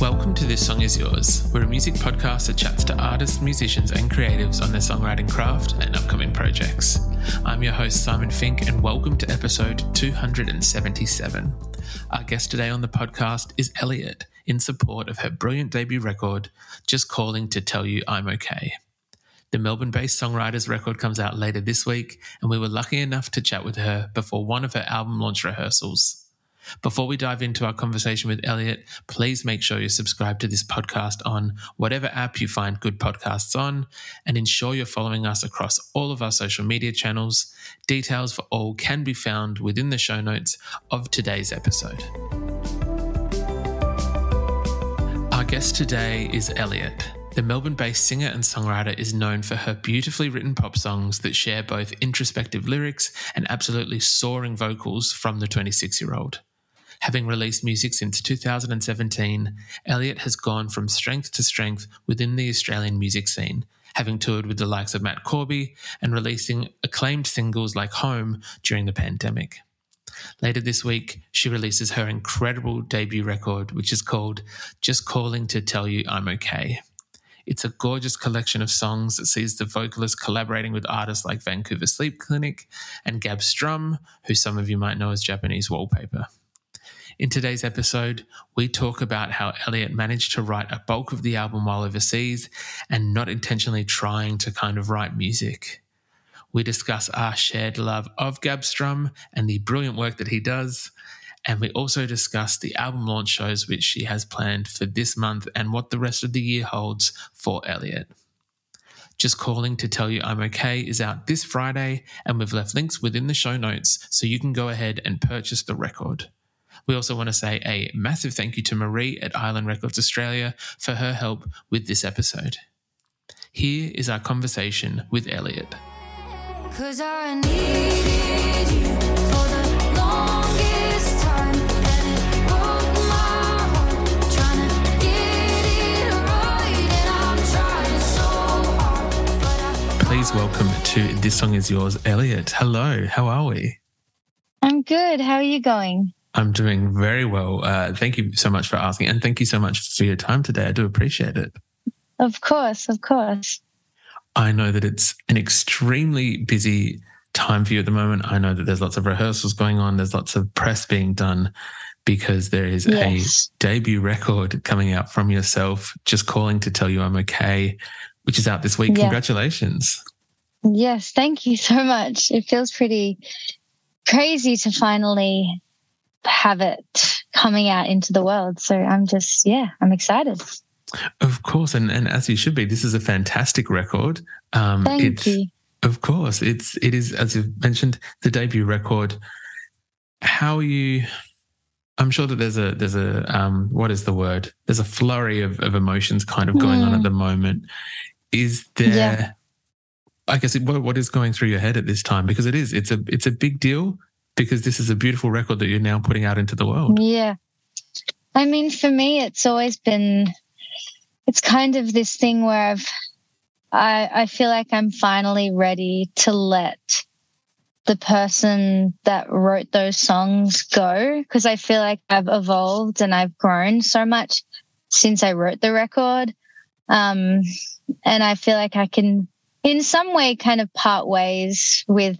Welcome to This Song Is Yours. We're a music podcast that chats to artists, musicians, and creatives on their songwriting craft and upcoming projects. I'm your host, Simon Fink, and welcome to episode 277. Our guest today on the podcast is Eliott, in support of her brilliant debut record, Just Calling to Tell You I'm Okay. The Melbourne based songwriter's record comes out later this week, and we were lucky enough to chat with her before one of her album launch rehearsals. Before we dive into our conversation with Eliott, please make sure you subscribe to this podcast on whatever app you find good podcasts on and ensure you're following us across all of our social media channels. Details for all can be found within the show notes of today's episode. Our guest today is Eliott. The Melbourne based singer and songwriter is known for her beautifully written pop songs that share both introspective lyrics and absolutely soaring vocals from the 26 year old. Having released music since 2017, Eliott has gone from strength to strength within the Australian music scene, having toured with the likes of Matt Corby and releasing acclaimed singles like Home during the pandemic. Later this week, she releases her incredible debut record, which is called Just Calling to Tell You I'm Okay. It's a gorgeous collection of songs that sees the vocalist collaborating with artists like Vancouver Sleep Clinic and Gab Strum, who some of you might know as Japanese Wallpaper. In today's episode, we talk about how Eliott managed to write a bulk of the album while overseas and not intentionally trying to kind of write music. We discuss our shared love of Gab Strum and the brilliant work that he does. And we also discuss the album launch shows which she has planned for this month and what the rest of the year holds for Eliott. Just calling to tell you I'm okay is out this Friday, and we've left links within the show notes so you can go ahead and purchase the record. We also want to say a massive thank you to Maree at Island Records Australia for her help with this episode. Here is our conversation with Eliott. Cause I needed you for the longest time. And it broke my heart. Trying to get it right. And I'm trying so hard. But I Please welcome to This Song Is Yours, Eliott. Hello, how are we? I'm good. How are you going? I'm doing very well. Uh, thank you so much for asking, and thank you so much for your time today. I do appreciate it. Of course, of course. I know that it's an extremely busy time for you at the moment. I know that there's lots of rehearsals going on, there's lots of press being done because there is Yes. a debut record coming out from yourself, just calling to tell you I'm okay, which is out this week. Yeah. Congratulations. Yes, thank you so much. It feels pretty crazy to finally have it coming out into the world. So I'm just, yeah, I'm excited. Of course, and, and as you should be, this is a fantastic record. Um, Thank it's, you. Of course, it's it is as you've mentioned the debut record. How are you? I'm sure that there's a there's a um, what is the word? There's a flurry of, of emotions kind of going on Mm. at the moment. Is there? Yeah. I guess it, what what is going through your head at this time? Because it is it's a it's a big deal because this is a beautiful record that you're now putting out into the world. Yeah. I mean, for me, it's always been, it's kind of this thing where I've, I, I feel like I'm finally ready to let the person that wrote those songs go because I feel like I've evolved and I've grown so much since I wrote the record. Um, and I feel like I can, in some way, kind of part ways with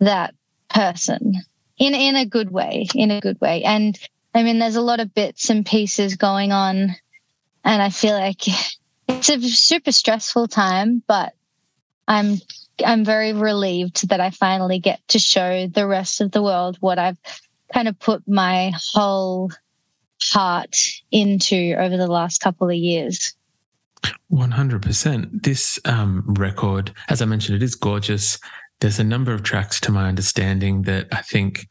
that person in in a good way in a good way and i mean there's a lot of bits and pieces going on and i feel like it's a super stressful time but i'm i'm very relieved that i finally get to show the rest of the world what i've kind of put my whole heart into over the last couple of years. 100%. This um, record, as I mentioned, it is gorgeous. There's a number of tracks, to my understanding, that I think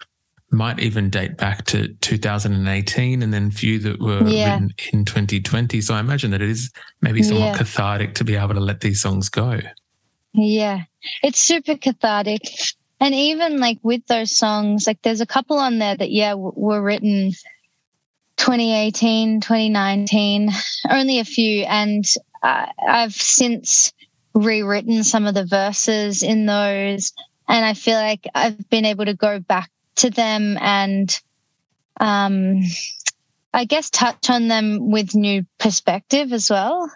might even date back to 2018 and then few that were Yeah. written in 2020. So I imagine that it is maybe somewhat Yeah. cathartic to be able to let these songs go. Yeah, it's super cathartic. And even like with those songs, like there's a couple on there that, yeah, w- were written 2018, 2019, only a few. And uh, I've since rewritten some of the verses in those. And I feel like I've been able to go back to them and, um, I guess, touch on them with new perspective as well,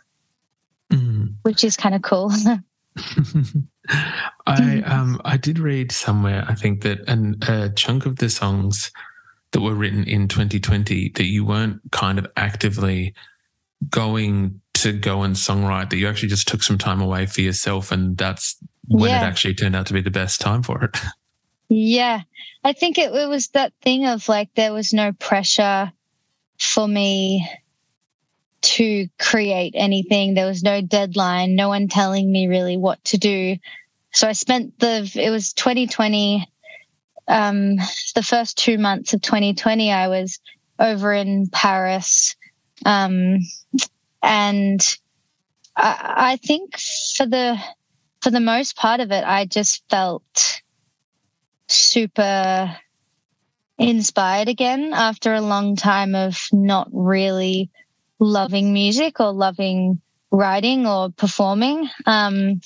Mm. which is kind of cool. I um I did read somewhere I think that an, a chunk of the songs that were written in 2020 that you weren't kind of actively going to go and songwrite that you actually just took some time away for yourself and that's when Yeah. it actually turned out to be the best time for it. Yeah, I think it, it was that thing of like there was no pressure for me to create anything. There was no deadline, no one telling me really what to do. So I spent the it was 2020 um the first 2 months of 2020 I was over in Paris um and I, I think for the for the most part of it I just felt super inspired again after a long time of not really loving music or loving writing or performing. Um,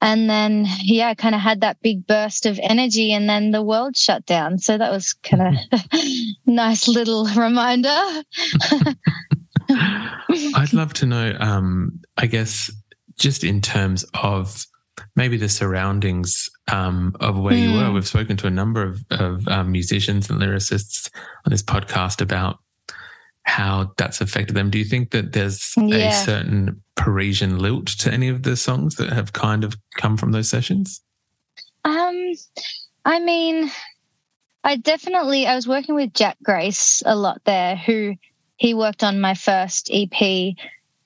and then, yeah, I kind of had that big burst of energy, and then the world shut down. So that was kind of nice little reminder. I'd love to know, um, I guess, just in terms of maybe the surroundings um, of where you were. Hmm. We've spoken to a number of, of um, musicians and lyricists on this podcast about how that's affected them. Do you think that there's a certain Parisian lilt to any of the songs that have kind of come from those sessions? Um, I mean, I definitely I was working with Jack Grace a lot there, who he worked on my first EP,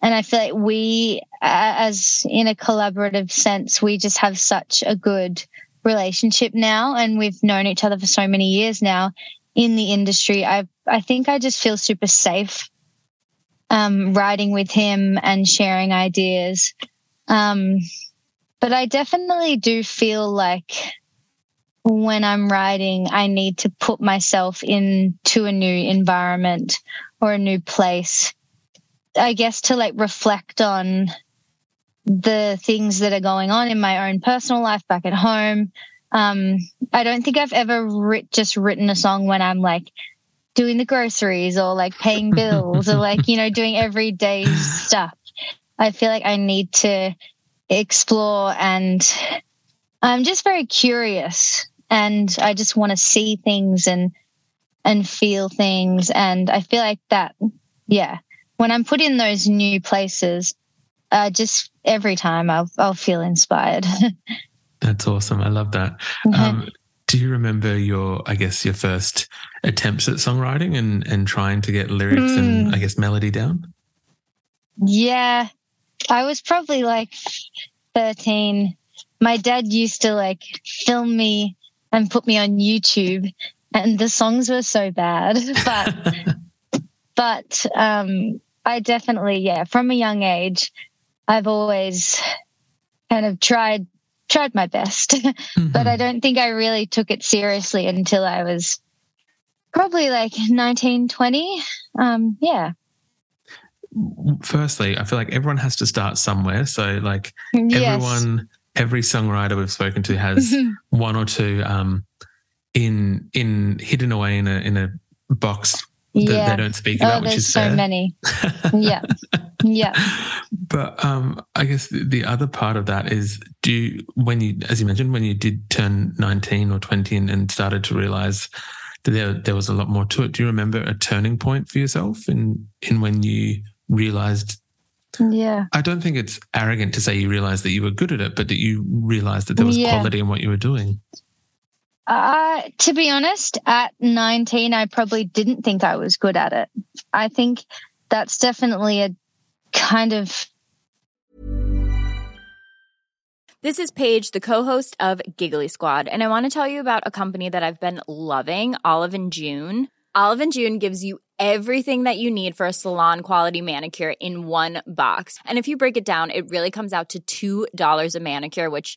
and I feel like we, as in a collaborative sense, we just have such a good relationship now, and we've known each other for so many years now in the industry. I I think I just feel super safe, um, writing with him and sharing ideas. Um, but I definitely do feel like when I'm writing, I need to put myself into a new environment or a new place. I guess to like reflect on the things that are going on in my own personal life back at home. Um, I don't think I've ever writ- just written a song when I'm like doing the groceries or like paying bills or like, you know, doing everyday stuff. I feel like I need to explore and I'm just very curious and I just want to see things and and feel things and I feel like that yeah when I'm put in those new places uh just every time I'll I'll feel inspired That's awesome. I love that. Um, do you remember your, I guess, your first attempts at songwriting and, and trying to get lyrics and, Hmm. I guess, melody down? yeah I was probably like 13 my dad used to like film me and put me on YouTube and the songs were so bad but but um I definitely yeah from a young age I've always kind of tried tried my best but I don't think I really took it seriously until I was probably like 19 20 um yeah Firstly, I feel like everyone has to start somewhere. So, like, yes. everyone, every songwriter we've spoken to has one or two um, in in hidden away in a in a box that yeah they don't speak oh about, which there's is so fair. many yeah yeah But um, I guess the, the other part of that is, do you, when you, as you mentioned, when you did turn nineteen or twenty and, and started to realize that there there was a lot more to it. Do you remember a turning point for yourself in in when you realized? yeah I don't think it's arrogant to say you realized that you were good at it, but that you realized that there was Yeah. quality in what you were doing. Uh, to be honest, at 19, I probably didn't think I was good at it. I think that's definitely a kind of This is Paige, the co-host of Giggly Squad, and I want to tell you about a company that I've been loving, Olive and June. Olive and June gives you everything that you need for a salon quality manicure in one box. And if you break it down, it really comes out to $2 a manicure, which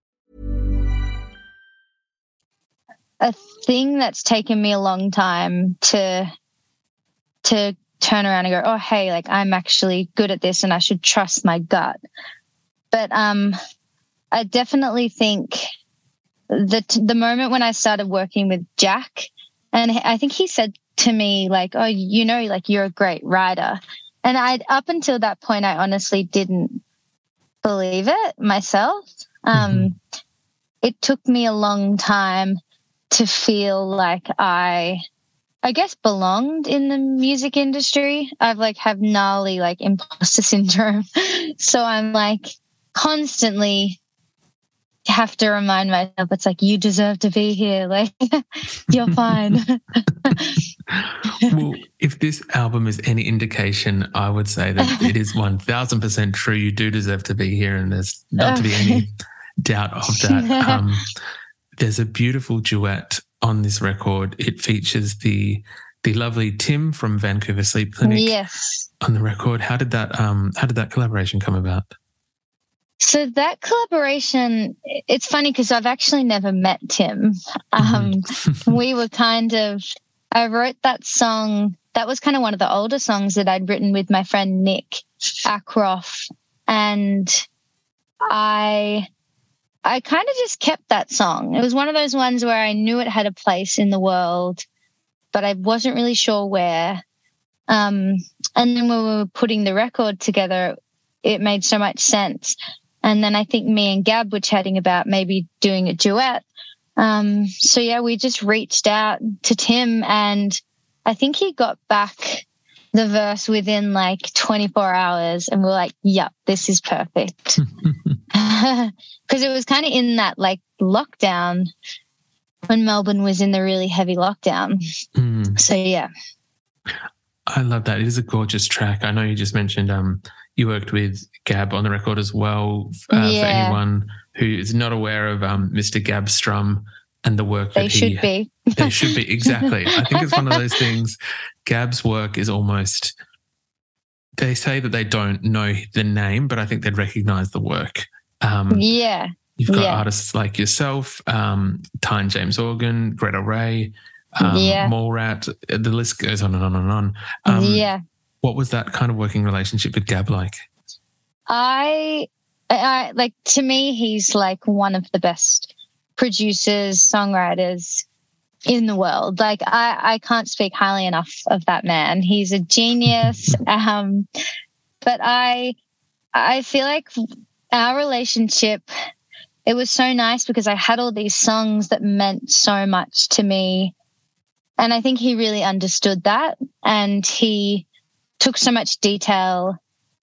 A thing that's taken me a long time to to turn around and go, oh hey, like I'm actually good at this and I should trust my gut. But um I definitely think that the moment when I started working with Jack, and I think he said to me, like, oh, you know, like you're a great writer. And I up until that point I honestly didn't believe it myself. Um it took me a long time to feel like I I guess belonged in the music industry. I've like have gnarly like imposter syndrome. so I'm like constantly have to remind myself it's like you deserve to be here. Like you're fine. well, if this album is any indication, I would say that it is 1000% true. You do deserve to be here, and there's not to be any doubt of that. Um, there's a beautiful duet on this record. It features the the lovely Tim from Vancouver Sleep Clinic yes. on the record. How did that um how did that collaboration come about? So that collaboration, it's funny because I've actually never met Tim. Um, we were kind of, I wrote that song. That was kind of one of the older songs that I'd written with my friend Nick Akroff, and I, I kind of just kept that song. It was one of those ones where I knew it had a place in the world, but I wasn't really sure where. Um, and then when we were putting the record together, it made so much sense. And then I think me and Gab were chatting about maybe doing a duet. Um, so yeah, we just reached out to Tim and I think he got back the verse within like 24 hours and we are like, yep, this is perfect. Because it was kind of in that like lockdown when Melbourne was in the really heavy lockdown. Mm. So yeah. I love that. It is a gorgeous track. I know you just mentioned um you worked with Gab on the record as well. Uh, For anyone who is not aware of um, Mr. Gab Strum and the work They that should he be. they should be exactly. I think it's one of those things. Gab's work is almost. They say that they don't know the name, but I think they'd recognize the work. Um, Yeah. You've got Yeah. artists like yourself, um, Tyne James Organ, Greta Ray, um, Yeah. Mallrat. The list goes on and on and on. Um, yeah. What was that kind of working relationship with Gab like? I, I like to me, he's like one of the best producers, songwriters in the world. Like I, I can't speak highly enough of that man. He's a genius. um, but I, I feel like our relationship, it was so nice because I had all these songs that meant so much to me. And I think he really understood that. And he took so much detail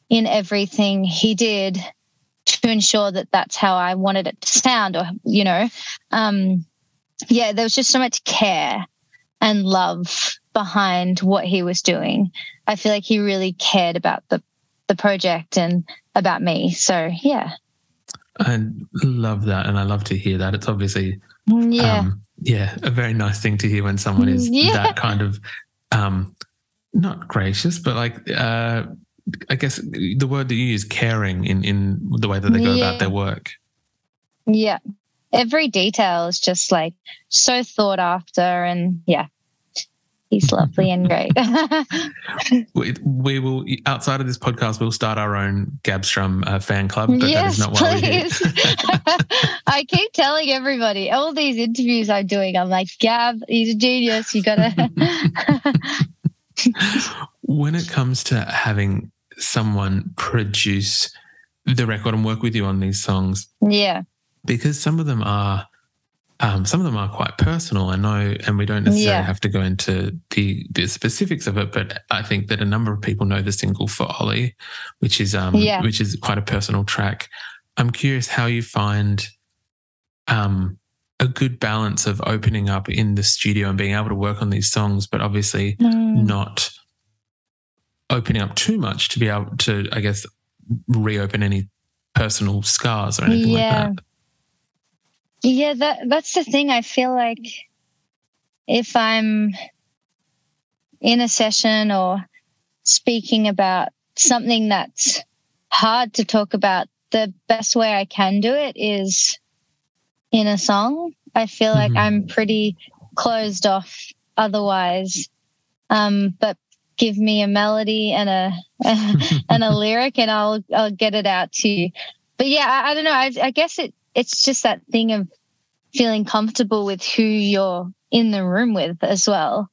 in everything he did to ensure that that's how I wanted it to sound or you know um yeah there was just so much care and love behind what he was doing I feel like he really cared about the the project and about me so yeah I love that, and I love to hear that. It's obviously, Yeah. um, yeah, a very nice thing to hear when someone is Yeah. that kind of, um, not gracious, but like, uh, I guess the word that you use, caring in in the way that they go Yeah. about their work. yeah. Every detail is just like so thought after. And yeah, he's lovely and great. We, we will outside of this podcast, we'll start our own Gab Strum uh, fan club, but that yes, is not why we're here. please. I keep telling everybody, all these interviews I'm doing, I'm like, Gab, he's a genius. You gotta. when it comes to having someone produce the record and work with you on these songs, yeah. because some of them are um, some of them are quite personal. I know, and we don't necessarily Yeah. have to go into the, the specifics of it, but I think that a number of people know the single for Ollie, which is um, Yeah. which is quite a personal track. I'm curious how you find um, a good balance of opening up in the studio and being able to work on these songs, but obviously Mm. not opening up too much to be able to, I guess, reopen any personal scars or anything Yeah. like that. Yeah, that that's the thing. I feel like if I'm in a session or speaking about something that's hard to talk about, the best way I can do it is in a song. I feel like Mhm. I'm pretty closed off otherwise. Um, but give me a melody and a and a lyric, and I'll I'll get it out to you. But yeah, I, I don't know. I, I guess it it's just that thing of feeling comfortable with who you're in the room with as well.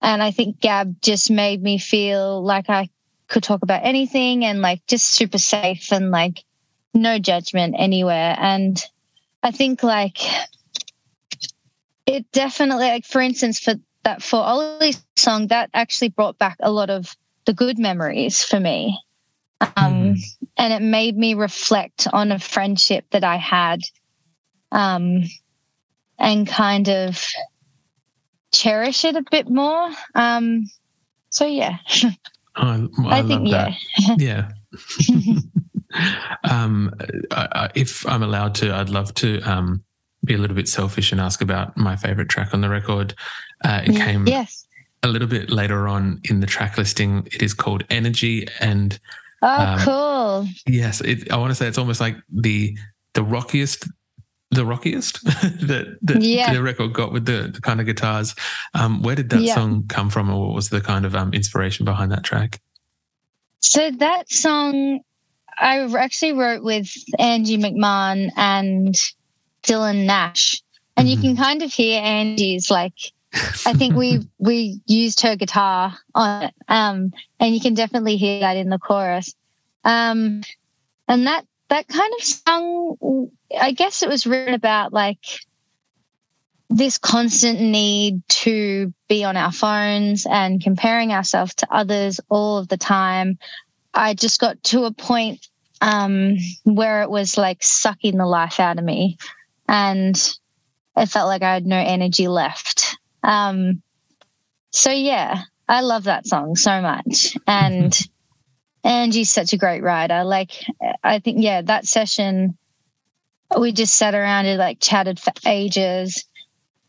And I think Gab just made me feel like I could talk about anything and like just super safe and like no judgment anywhere. And I think like it definitely like for instance for that for Ollie's song that actually brought back a lot of the good memories for me. Um, and it made me reflect on a friendship that I had um, and kind of cherish it a bit more. Um, so, yeah, I, I, I, think, yeah. Yeah. um, I, I, if I'm allowed to, I'd love to um, be a little bit selfish and ask about my favorite track on the record. Uh, it came Yes. a little bit later on in the track listing. It is called Energy, and Oh, Um, cool. yes, it, I want to say it's almost like the the rockiest. The rockiest that, that Yeah. the record got with the, the kind of guitars. Um, where did that Yeah. song come from, or what was the kind of um, inspiration behind that track? So, that song I actually wrote with Angie McMahon and Dylan Nash. And Mhm. you can kind of hear Angie's like I think we we used her guitar on it, um, and you can definitely hear that in the chorus. Um, and that that kind of song, I guess it was written about like this constant need to be on our phones and comparing ourselves to others all of the time. I just got to a point um, where it was like sucking the life out of me, and it felt like I had no energy left. Um, so yeah, I love that song so much, and Angie's such a great writer. Like, I think yeah, that session we just sat around and like chatted for ages,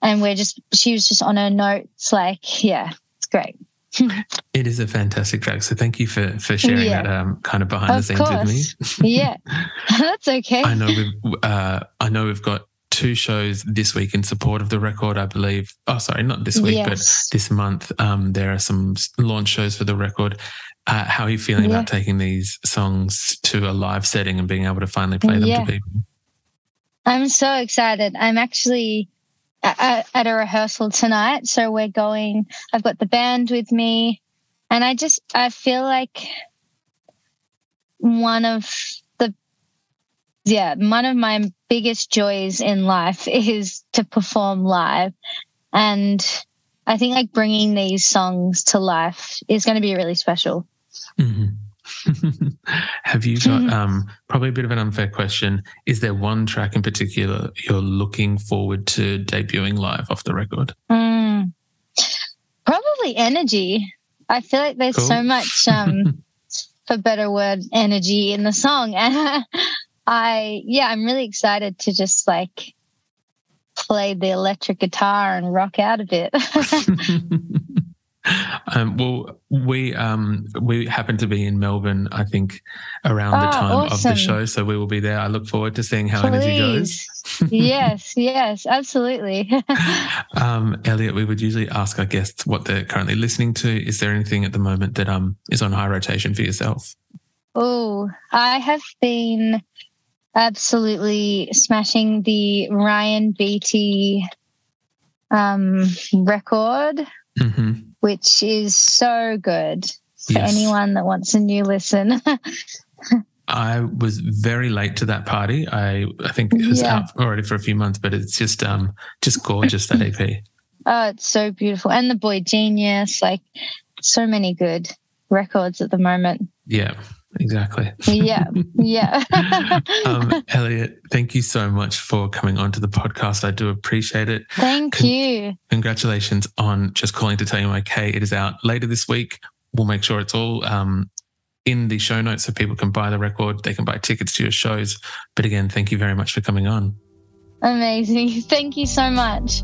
and we're just she was just on her notes. Like, yeah, it's great. It is a fantastic track. So thank you for for sharing Yeah. that um, kind of behind the Of scenes with me. Yeah, that's okay. I know we've uh, I know we've got two shows this week in support of the record. I believe. Oh, sorry, not this week, Yes. but this month. Um, there are some launch shows for the record. Uh, how are you feeling Yeah. about taking these songs to a live setting and being able to finally play them Yeah. to people? I'm so excited. I'm actually at, at a rehearsal tonight. So we're going, I've got the band with me. And I just, I feel like one of yeah, one of my biggest joys in life is to perform live. And I think like bringing these songs to life is going to be really special. Mhm. Have you got um, probably a bit of an unfair question? Is there one track in particular you're looking forward to debuting live off the record? Mm, probably energy. I feel like there's so much, um, for better word, energy in the song. And I yeah, I'm really excited to just like play the electric guitar and rock out a bit. um, well, we um, we happen to be in Melbourne, I think, around the Oh, time of the show, so we will be there. I look forward to seeing how energy goes. Please. yes, yes, absolutely. Um, Eliott, we would usually ask our guests what they're currently listening to. Is there anything at the moment that um is on high rotation for yourself? oh, I have been absolutely smashing the Ryan Beatty um, record, hmm which is so good for Yes. anyone that wants a new listen. I was very late to that party. I I think it was Yeah. out already for a few months, but it's just um just gorgeous that EP. oh, it's so beautiful. And the boy genius, like so many good records at the moment. Yeah, exactly. Yeah, yeah. um, Eliott, thank you so much for coming onto the podcast. I do appreciate it. Thank Con- you. Congratulations on just calling to tell you I'm okay. It is out later this week. We'll make sure it's all um, in the show notes so people can buy the record. They can buy tickets to your shows. But again, thank you very much for coming on. Amazing. Thank you so much.